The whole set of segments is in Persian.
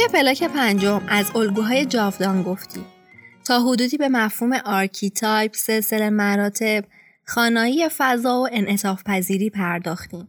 توی پلاک پنجم از الگوهای جاودان گفتیم تا حدودی به مفهوم archetype، سلسله مراتب، خوانایی فضا و انعطاف پذیری پرداختیم.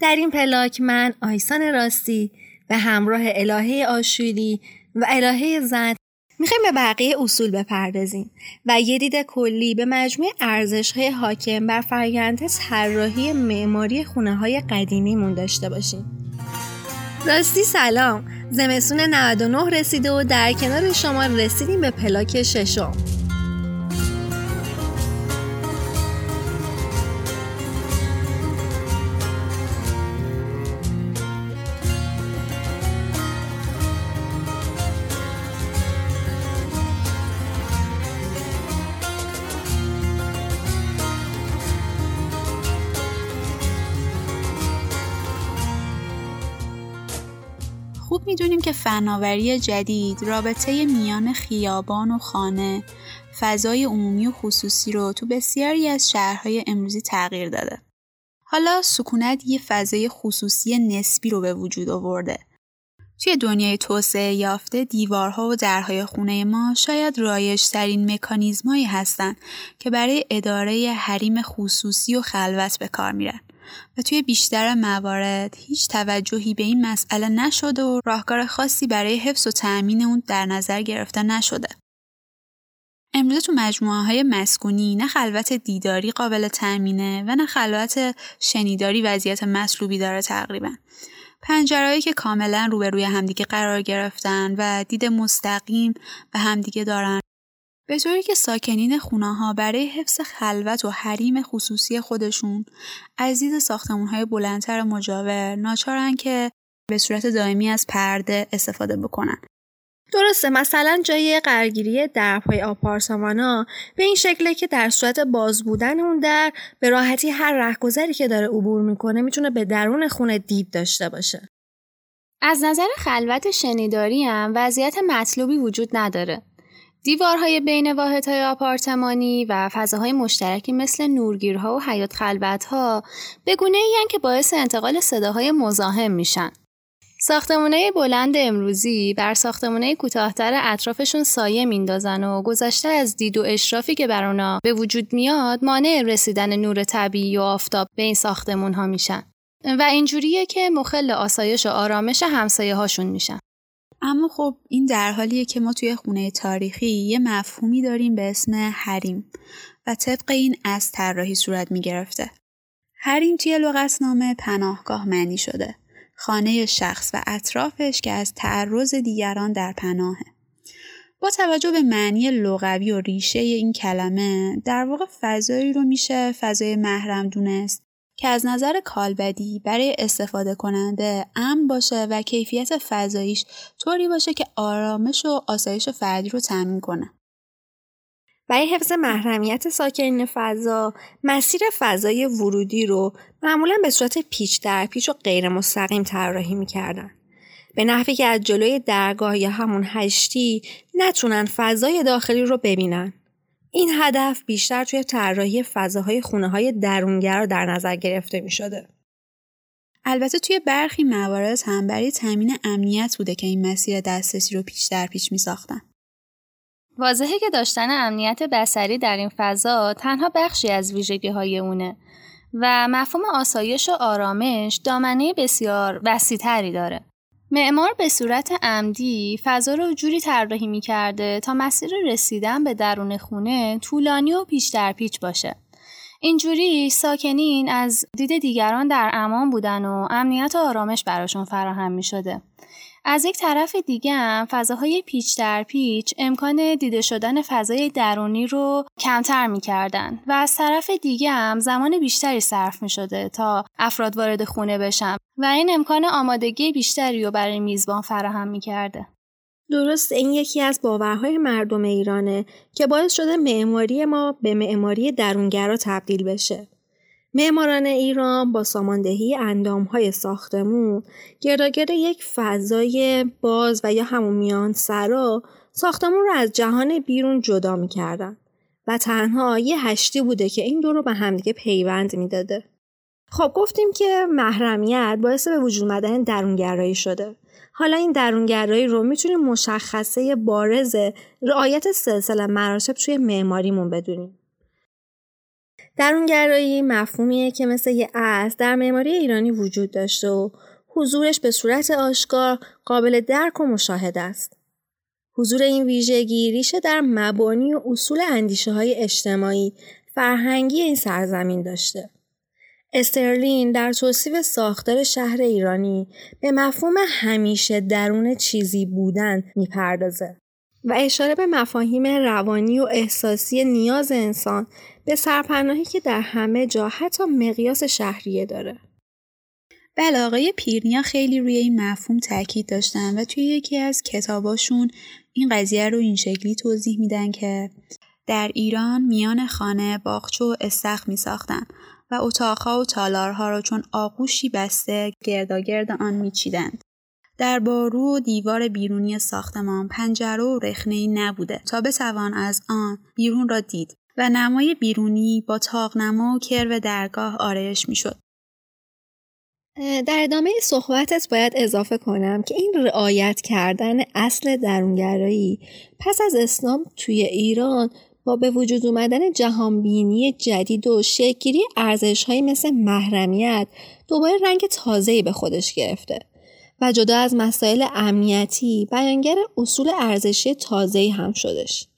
در این پلاک من آیسان راستی به همراه الهه آشوری و الهه زد می‌خوایم به بقیه اصول بپردازیم و یه دید کلی به مجموع ارزشهای حاکم بر فرآیند طراحی معماری خونه های قدیمیمون داشته باشیم. راستی سلام زمستون 99 رسیده و در کنار شما رسیدیم به پلاک ششم. که فناوری جدید رابطه میان خیابان و خانه فضای عمومی و خصوصی رو تو بسیاری از شهرهای امروزی تغییر داده. حالا سکونت یه فضای خصوصی نسبی رو به وجود آورده. توی دنیای توسعه یافته دیوارها و درهای خونه ما شاید رایج ترین مکانیزمایی هستند که برای اداره حریم خصوصی و خلوت به کار میرن. و توی بیشتر موارد هیچ توجهی به این مسئله نشده و راهکار خاصی برای حفظ و تأمین اون در نظر گرفته نشده. امروزه تو مجموعه های مسکونی نه خلوت دیداری قابل تأمینه و نه خلوت شنیداری وضعیت مطلوبی داره تقریبا. پنجرهایی که کاملا روبروی همدیگه قرار گرفتن و دید مستقیم به همدیگه دارن به طوری که ساکنین خونه ها برای حفظ خلوت و حریم خصوصی خودشون از دید ساختمون های بلندتر مجاور ناچارن که به صورت دائمی از پرده استفاده بکنن. درسته مثلا جای قرگیری درپای آپارتمان ها به این شکله که در صورت باز بودن اون در به راحتی هر رهگذری که داره عبور می‌کنه می‌تونه به درون خونه دید داشته باشه. از نظر خلوت شنیداری هم وضعیت مطلوبی وجود نداره. دیوارهای بین واحدهای آپارتمانی و فضاهای مشترکی مثل نورگیرها و حیات خلوتها به گونه که باعث انتقال صداهای مزاحم میشن. ساختمونه بلند امروزی بر ساختمونه کوتاهتر اطرافشون سایه میندازن و گذشته از دید و اشرافی که بر اونا به وجود میاد مانع رسیدن نور طبیعی و آفتاب به این ساختمون ها میشن و اینجوریه که مخل آسایش و آرامش همسایه هاشون میشن. اما خب این در حالیه که ما توی خونه تاریخی یه مفهومی داریم به اسم حریم و طبق این از طراحی صورت می گرفته. حریم توی لغتنامه پناهگاه معنی شده. خانه شخص و اطرافش که از تعرض دیگران در پناهه. با توجه به معنی لغوی و ریشه این کلمه در واقع فضایی رو میشه فضای محرم دونست که از نظر کالبدی برای استفاده کننده امن باشه و کیفیت فضاییش طوری باشه که آرامش و آسایش فردی رو تامین کنه. برای حفظ محرمیت ساکنین فضا مسیر فضای ورودی رو معمولا به صورت پیچ در پیچ و غیر مستقیم طراحی می‌کردن. به نحوی که از جلوی درگاه یا همون هشتی نتونن فضای داخلی رو ببینن. این هدف بیشتر توی طراحی فضاهای خونه های درونگرا در نظر گرفته می شده. البته توی برخی موارد هم برای تامین امنیت بوده که این مسیر دسترسی رو پیش در پیش می ساختن. واضحه که داشتن امنیت بسری در این فضا تنها بخشی از ویژگی های اونه و مفهوم آسایش و آرامش دامنه بسیار وسیعتری داره. معمار به صورت عمدی فضا رو جوری طراحی می‌کرده تا مسیر رسیدن به درون خونه طولانی و پیش در پیچ باشه. اینجوری ساکنین از دید دیگران در امان بودن و امنیت و آرامش براشون فراهم می شده. از یک طرف دیگه هم فضاهای پیچ در پیچ امکان دیده شدن فضای درونی رو کمتر می‌کردن و از طرف دیگه هم زمان بیشتری صرف می شده تا افراد وارد خونه بشن و این امکان آمادگی بیشتری رو برای میزبان فراهم می‌کرده. درست این یکی از باورهای مردم ایرانه که باعث شده معماری ما به معماری درونگرا تبدیل بشه. معماران ایران با ساماندهی اندامهای ساختمون گرداگرد یک فضای باز و یا همون میان سرا ساختمون رو از جهان بیرون جدا می‌کردن و تنها یه هشتی بوده که این دو رو به همدیگه پیوند می‌داده. خب گفتیم که محرمیت باعث به وجود اومدن درونگرایی شده حالا این درونگرایی رو می‌تونیم مشخصه بارز رعایت سلسله مراتب توی معماریمون بدونیم درونگرایی مفهومیه که مثل یه اصل در معماری ایرانی وجود داشته و حضورش به صورت آشکار قابل درک و مشاهده است. حضور این ویژگی ریشه در مبانی و اصول اندیشه های اجتماعی فرهنگی این سرزمین داشته. استرلین در توصیف ساختار شهر ایرانی به مفهوم همیشه درون چیزی بودن می‌پردازه و اشاره به مفاهیم روانی و احساسی نیاز انسان به سرپناهی که در همه جا حتی مقیاس شهریه داره. بله آقای پیرنیا خیلی روی این مفهوم تاکید داشتن و توی یکی از کتاباشون این قضیه رو این شکلی توضیح میدن که در ایران میان خانه باغچه و استخ می ساختن و اتاقها و تالارها را چون آغوشی بسته گرداگرد آن میچیدند. در بارو و دیوار بیرونی ساختمان پنجره و رخنهای نبوده تا بتوان از آن بیرون را دید و نمای بیرونی با تاقنما و کرو درگاه آرایش می‌شد. در ادامه صحبتت باید اضافه کنم که این رعایت کردن اصل درونگرایی پس از اسلام توی ایران با به وجود اومدن جهانبینی جدید و شکلی ارزش مثل محرمیت دوباره رنگ تازه‌ای به خودش گرفته و جدا از مسائل امنیتی بیانگر اصول ارزشی تازه‌ای هم شدش.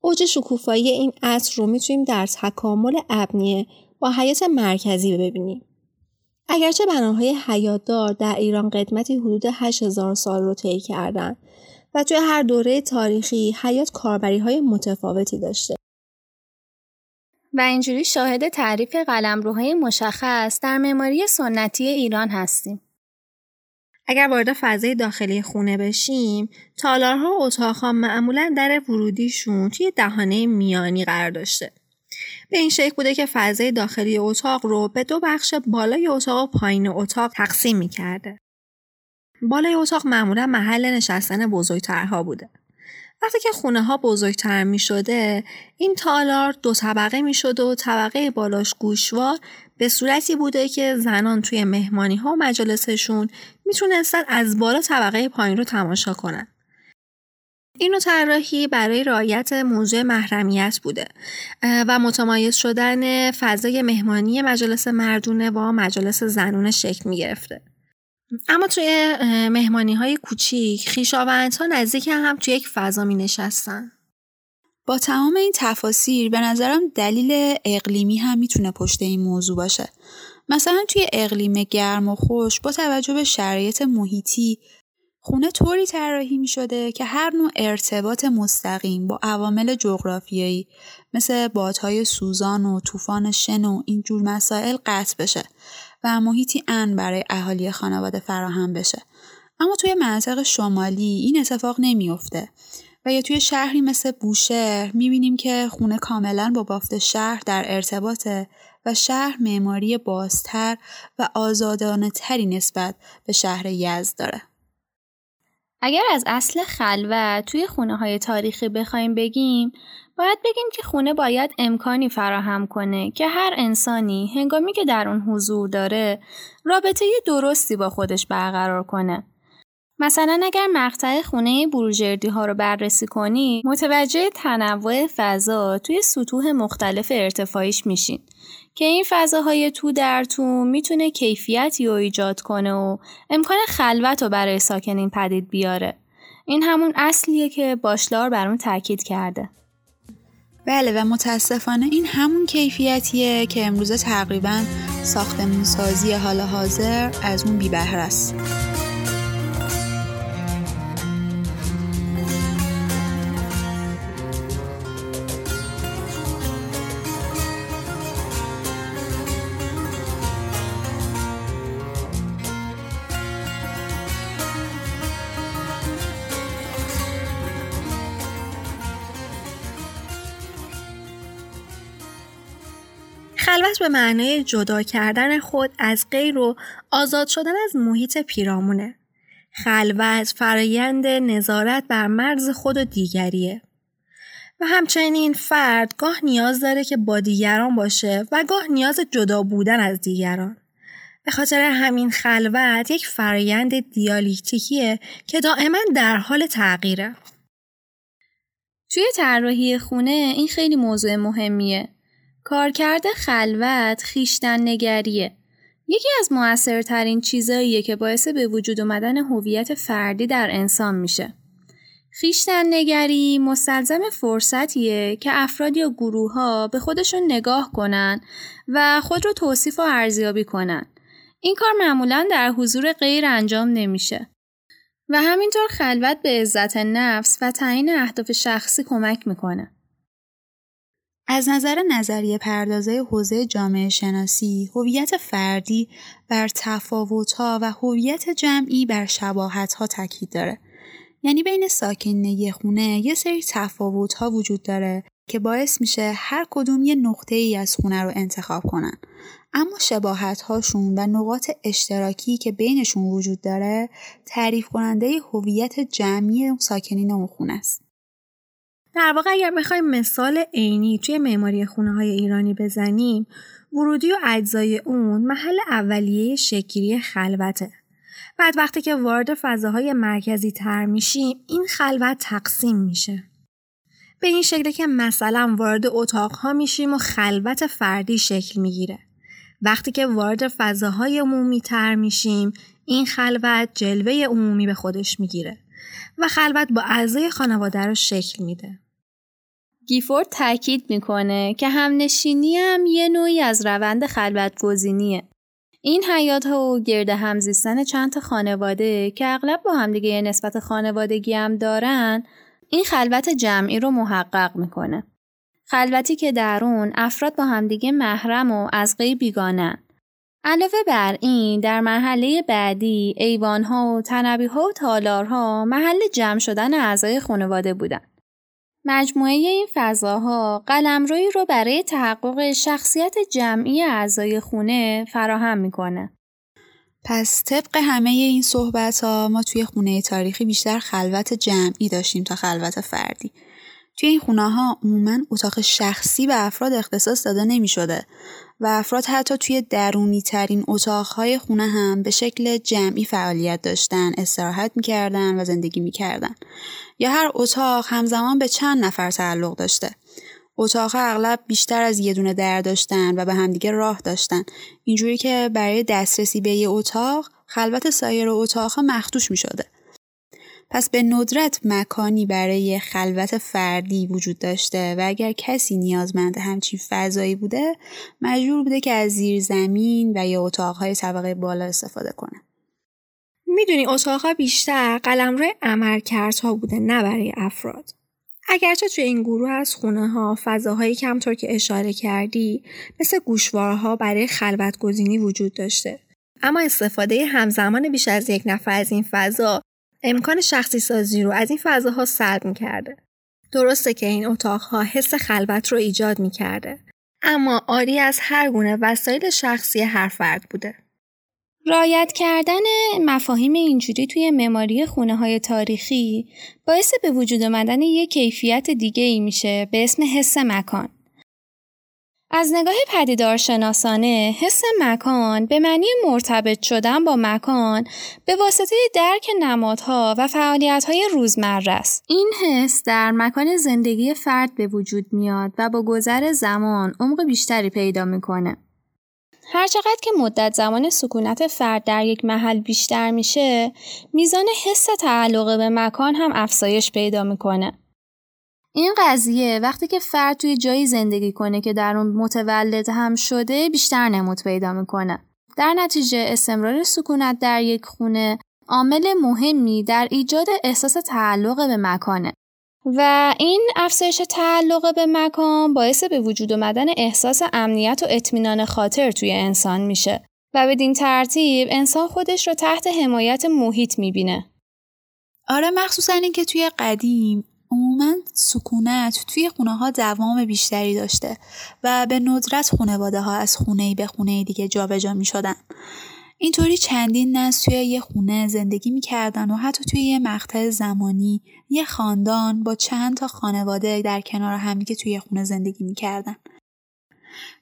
اوج شکوفایی این عصر رو می‌تونیم در تکامل ابنیه با حیات مرکزی ببینیم. اگرچه بناهای حیاتدار در ایران قدمتی حدود 8000 سال رو طی کردن و توی هر دوره تاریخی حیات کاربری های متفاوتی داشته. و اینجوری شاهد تعریف قلمروهای مشخص در معماری سنتی ایران هستیم. اگر وارد فضای داخلی خونه بشیم، تالارها و اتاقها معمولا در ورودیشون توی دهانه میانی قرار داشته. به این شکل بوده که فضای داخلی اتاق رو به دو بخش بالای اتاق و پایین اتاق تقسیم می کرده. بالای اتاق معمولا محل نشستن بزرگترها بوده. وقتی که خونه ها بزرگتر می شده این تالار دو طبقه می شده و طبقه بالاش گوشوار به صورتی بوده که زنان توی مهمانی ها و مجالسشون می‌تونستن از بالا طبقه پایین رو تماشا کنن. این طراحی برای رعایت موضوع محرمیت بوده و متمایز شدن فضای مهمانی مجالس مردونه با مجالس زنونه شکل می گرفته. اما توی مهمانی های کوچیک خیشاوندها نزدیک هم توی یک فضا می نشستن. با تمام این تفاسیر به نظرم دلیل اقلیمی هم می‌تونه پشت این موضوع باشه. مثلا توی اقلیم گرم و خوش با توجه به شرایط محیطی خونه طوری طراحی می شده که هر نوع ارتباط مستقیم با عوامل جغرافیایی مثل بادهای سوزان و طوفان شن و این جور مسائل قطع بشه و محیطی ان برای اهالی خانواده فراهم بشه. اما توی مناطق شمالی این اتفاق نمیافته و یا توی شهری مثل بوشهر می‌بینیم که خونه کاملا با بافت شهر در ارتباطه و شهر معماری بازتر و آزادانه تری نسبت به شهر یزد داره. اگر از اصل خلوت توی خونه های تاریخی بخوایم بگیم باید بگیم که خونه باید امکانی فراهم کنه که هر انسانی هنگامی که در اون حضور داره رابطه درستی با خودش برقرار کنه. مثلا اگر مقطع خونه بروجردی ها رو بررسی کنی متوجه تنوع فضا توی سطوح مختلف ارتفاعیش میشین که این فضاهای تو در تو می‌تونه کیفیتی رو ایجاد کنه و امکان خلوت رو برای ساکنین پدید بیاره. این همون اصلیه که باشلار بر اون تاکید کرده. بله و متاسفانه این همون کیفیتیه که امروزه تقریبا ساختمونسازی حال حاضر از اون بیبهر است. خلوت به معنای جدا کردن خود از غیر و آزاد شدن از محیط پیرامونه. خلوت فرایند نظارت بر مرز خود و دیگریه. و همچنین فرد گاه نیاز داره که با دیگران باشه و گاه نیاز جدا بودن از دیگران. به خاطر همین خلوت یک فرایند دیالیکتیکیه که دائما در حال تغییره. توی طراحی خونه این خیلی موضوع مهمیه. کارکرد خلوت خیشتن نگریه. یکی از موثرترین چیزاییه که باعث به وجود اومدن هویت فردی در انسان میشه. خیشتن نگری مستلزم فرصتیه که افراد یا گروه ها به خودشون نگاه کنن و خود رو توصیف و ارزیابی کنن. این کار معمولا در حضور غیر انجام نمیشه. و همینطور خلوت به عزت نفس و تعیین اهداف شخصی کمک می‌کنه. از نظر نظریه پردازه حوزه جامعه شناسی، هویت فردی بر تفاوت‌ها و هویت جمعی بر شباهت‌ها تاکید داره. یعنی بین ساکنین یه خونه یه سری تفاوت‌ها وجود داره که باعث میشه هر کدوم یه نقطه ای از خونه رو انتخاب کنن. اما شباهت هاشون و نقاط اشتراکی که بینشون وجود داره تعریف کننده هویت جمعی ساکنین اون خونه است. در واقع اگر بخوایم مثال عینی توی معماری خونه های ایرانی بزنیم ورودی و اجزای اون محل اولیه شکلی خلوته. بعد وقتی که وارد فضاهای مرکزی تر میشیم این خلوت تقسیم میشه. به این شکل که مثلا وارد اتاقها میشیم و خلوت فردی شکل می‌گیره. وقتی که وارد فضاهای عمومی تر میشیم این خلوت جلوه عمومی به خودش می‌گیره و خلوت با اعضای خانواده رو شکل میده. گیفورد تاکید می‌کنه که همنشینی هم یه نوعی از روند خلوت گزینیه. این حیات ها و گرد همزیستن چند خانواده که اغلب با همدیگه نسبت خانوادگی هم دارن این خلوت جمعی رو محقق می‌کنه. خلوتی که در اون افراد با همدیگه محرم و از غیب بیگانن. علاوه بر این در مرحله بعدی ایوانها و تنبیها و تالارها محل جمع شدن اعضای خانواده بودن. مجموعه این فضاها قلمروی رو برای تحقق شخصیت جمعی اعضای خونه فراهم می‌کنه. پس طبق همه این صحبت ها ما توی خونه تاریخی بیشتر خلوت جمعی داشتیم تا خلوت فردی. توی این خونه ها عموما اتاق شخصی به افراد اختصاص داده نمی شده و افراد حتی توی درونی ترین اتاقهای خونه هم به شکل جمعی فعالیت داشتن، استراحت می‌کردن و زندگی می‌کردن. یا هر اتاق همزمان به چند نفر تعلق داشته. اتاق اغلب بیشتر از یه دونه در داشتن و به همدیگه راه داشتن. اینجوری که برای دسترسی به یه اتاق خلوت سایر اتاقها مخدوش می شده. پس به ندرت مکانی برای خلوت فردی وجود داشته و اگر کسی نیازمند همچین فضایی بوده مجبور بوده که از زیر زمین و یا اتاقهای طبقه بالا استفاده کنه. می‌دونی اتاقها بیشتر قلم روی عملکردها بوده نه برای افراد. اگرچه توی این گروه از خونه ها فضاهایی کمطور که اشاره کردی مثل گوشوارها برای خلوت گزینی وجود داشته. اما استفاده همزمان بیش از یک نفر از این فضا امکان شخصی سازی رو از این فضاها سلب کرده. درسته که این اتاقها حس خلوت رو ایجاد کرده. اما آری از هر گونه وسایل شخصی هر فرد بوده. رایت کردن مفاهیم اینجوری توی معماری خونه های تاریخی باعث به وجود آمدن یک کیفیت دیگه ای میشه به اسم حس مکان. از نگاه پدیدارشناسانه حس مکان به معنی مرتبط شدن با مکان به واسطه درک نمادها و فعالیتهای روزمره است. این حس در مکان زندگی فرد به وجود میاد و با گذر زمان عمق بیشتری پیدا می‌کنه. هرچقدر که مدت زمان سکونت فرد در یک محل بیشتر میشه، میزان حس تعلق به مکان هم افزایش پیدا می‌کنه. این قضیه وقتی که فرد توی جایی زندگی کنه که در اون متولد هم شده بیشتر نمود پیدا می‌کنه. در نتیجه استمرار سکونت در یک خونه عامل مهمی در ایجاد احساس تعلق به مکانه. و این افزایش تعلق به مکان باعث به وجود آمدن احساس امنیت و اطمینان خاطر توی انسان میشه و بدین ترتیب انسان خودش رو تحت حمایت محیط می‌بینه. آره مخصوصا اینکه توی قدیم عموما سکونت توی خونه ها دوام بیشتری داشته و به ندرت خانواده ها از خونه به خونه دیگه جابجا می شدن. اینطوری چندین نسل توی یه خونه زندگی می‌کردن و حتی توی یه مقطع زمانی یه خاندان با چند تا خانواده در کنار همدیگه توی یه خونه زندگی می‌کردن.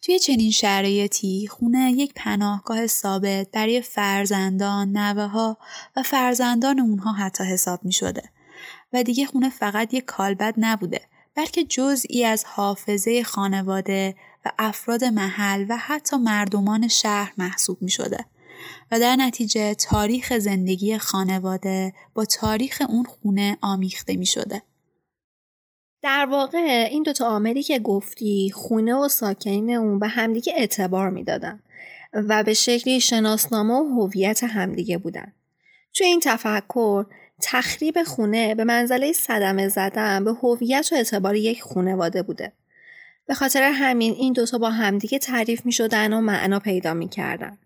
توی چنین شرایطی خونه یک پناهگاه ثابت برای فرزندان، نوه ها و فرزندان اونها حتی حساب می شده. و دیگه خونه فقط یک کالبد نبوده بلکه جزئی از حافظه خانواده و افراد محل و حتی مردمان شهر محسوب می شده. و در نتیجه تاریخ زندگی خانواده با تاریخ اون خونه آمیخته می شده. در واقع این دوتا عاملی که گفتی خونه و ساکنین اون به همدیگه اعتبار می‌دادن و به شکلی شناسنامه و هویت همدیگه بودن. توی این تفکر تخریب خونه به منزله صدمه زدن به هویت و اعتبار یک خونواده بوده. به خاطر همین این دوتا با همدیگه تعریف می شدن و معنا پیدا می کردن.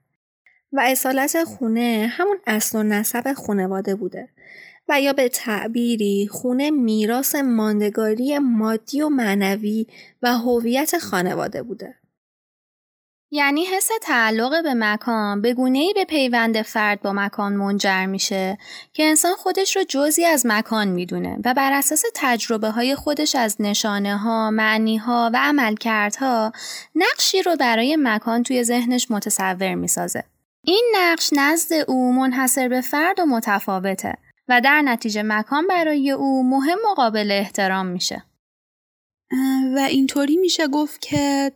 و اصالت خونه همون اصل و نسب خونواده بوده و یا به تعبیری خونه میراث ماندگاری مادی و معنوی و هویت خانواده بوده. یعنی حس تعلق به مکان به ای به پیوند فرد با مکان منجر میشه که انسان خودش رو جزی از مکان می‌دونه و بر اساس تجربه های خودش از نشانه ها، معنی ها و عملکردها نقشی رو برای مکان توی ذهنش متصور می‌سازه. این نقش نزد او منحصر به فرد و متفاوته و در نتیجه مکان برای او مهم و قابل احترام میشه. و اینطوری میشه گفت که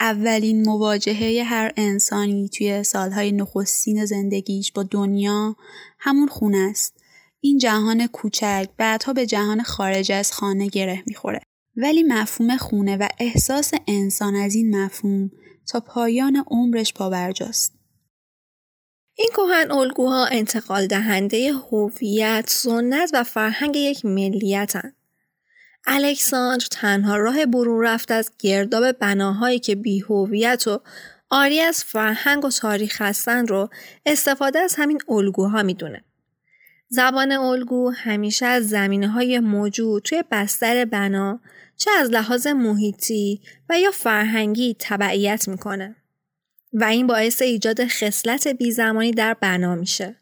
اولین مواجهه هر انسانی توی سالهای نخستین زندگیش با دنیا همون خونه است. این جهان کوچک بعدها به جهان خارج از خانه گره می‌خوره. ولی مفهوم خونه و احساس انسان از این مفهوم تا پایان عمرش پابرجاست. این کهن الگوها انتقال دهنده هویت، سنت و فرهنگ یک ملیتن. الکساندر تنها راه برون رفت از گرداب بناهایی که بیهویت و آری از فرهنگ و تاریخ هستن رو استفاده از همین الگوها می‌دونه. زبان الگو همیشه از زمینه های موجود توی بستر بنا چه از لحاظ محیطی و یا فرهنگی تبعیت می‌کنه و این باعث ایجاد خصلت بیزمانی در بنا میشه.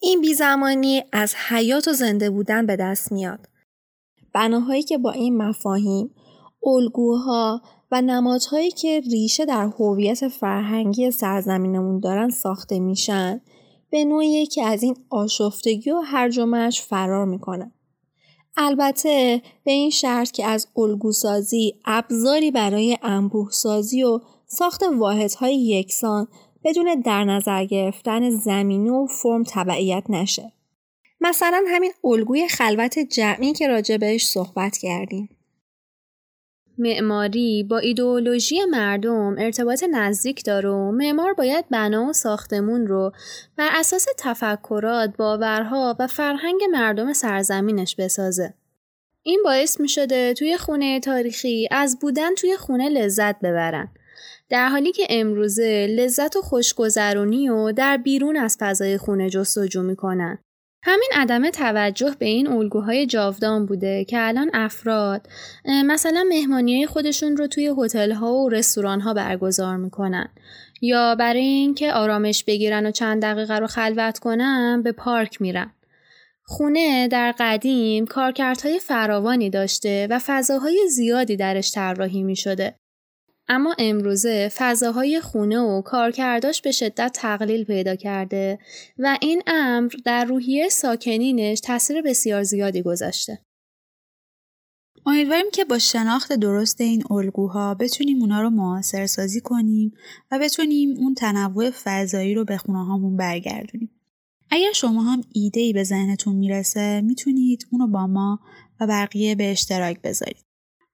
این بیزمانی از حیات و زنده بودن به دست میاد بناهایی که با این مفاهیم الگوها و نمادهایی که ریشه در هویت فرهنگی سرزمینمون دارن ساخته میشن به نوعی که از این آشفتگی و هرج و فرار می‌کنن. البته به این شرط که از الگوسازی ابزاری برای انبوه سازی و ساخت واحدهای یکسان بدون در نظر گرفتن زمینه و فرم تبعیت نشه. مثلا همین الگوی خلوت جمعی که راجع بهش صحبت کردیم. معماری با ایدئولوژی مردم ارتباط نزدیک داره و معمار باید بنا و ساختمون رو بر اساس تفکرات، باورها و فرهنگ مردم سرزمینش بسازه. این باعث می شده توی خونه تاریخی از بودن توی خونه لذت ببرن. در حالی که امروزه لذت و خوشگذرونی و در بیرون از فضای خونه جستجو می‌کنن. همین عدم توجه به این الگوهای جاودان بوده که الان افراد مثلا مهمانی خودشون رو توی هتل ها و رستوران ها برگزار می‌کنن یا برای اینکه آرامش بگیرن و چند دقیقه رو خلوت کنن به پارک میرن. خونه در قدیم کارکردهای فراوانی داشته و فضاهای زیادی درش طراحی می شده اما امروزه فضاهای خونه و کارکرداش به شدت تقلیل پیدا کرده و این امر در روحیه ساکنینش تاثیر بسیار زیادی گذاشته. امیدواریم که با شناخت درست این الگوها بتونیم اونا رو معاصر سازی کنیم و بتونیم اون تنوع فضایی رو به خونه هامون برگردونیم. اگر شما هم ایده ای به ذهنتون می‌رسه می‌تونید اونو با ما و بقیه به اشتراک بذارید.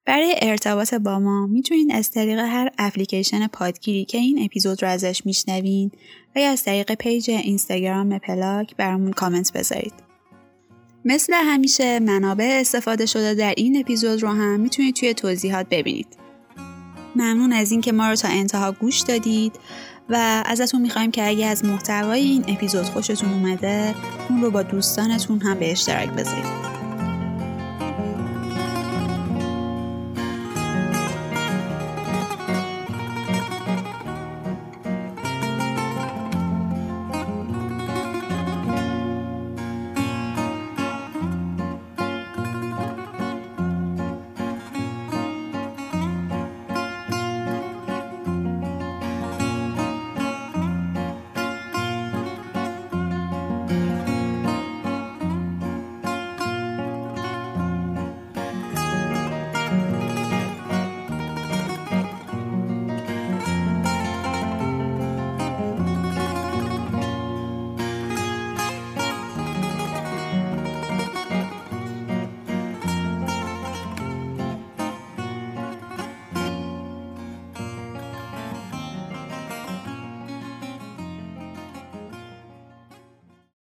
برای ارتباط با ما می‌تونید از طریق هر اپلیکیشن پادگیری که این اپیزود رو ازش میشنوین و یا از طریق page اینستاگرام پلاک برامون کامنت بذارید. مثل همیشه منابع استفاده شده در این اپیزود رو هم می‌تونید توی توضیحات ببینید. ممنون از اینکه ما رو تا انتها گوش دادید و ازتون می‌خوایم که اگه از محتوای این اپیزود خوشتون اومده اون رو با دوستانتون هم به اشتراک بذارید.